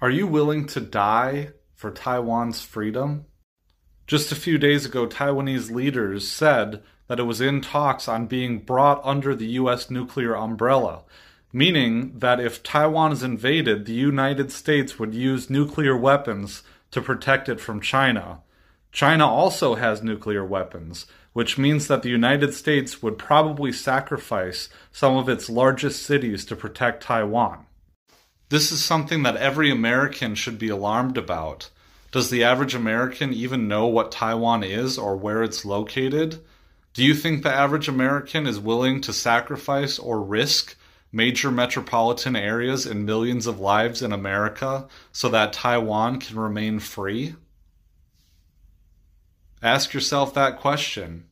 Are you willing to die for Taiwan's freedom? Just a few days ago, Taiwanese leaders said that it was in talks on being brought under the U.S. nuclear umbrella, meaning that if Taiwan is invaded, the United States would use nuclear weapons to protect it from China. China also has nuclear weapons, which means that the United States would probably sacrifice some of its largest cities to protect Taiwan. This is something that every American should be alarmed about. Does the average American even know what Taiwan is or where it's located? Do you think the average American is willing to sacrifice or risk major metropolitan areas and millions of lives in America so that Taiwan can remain free? Ask yourself that question.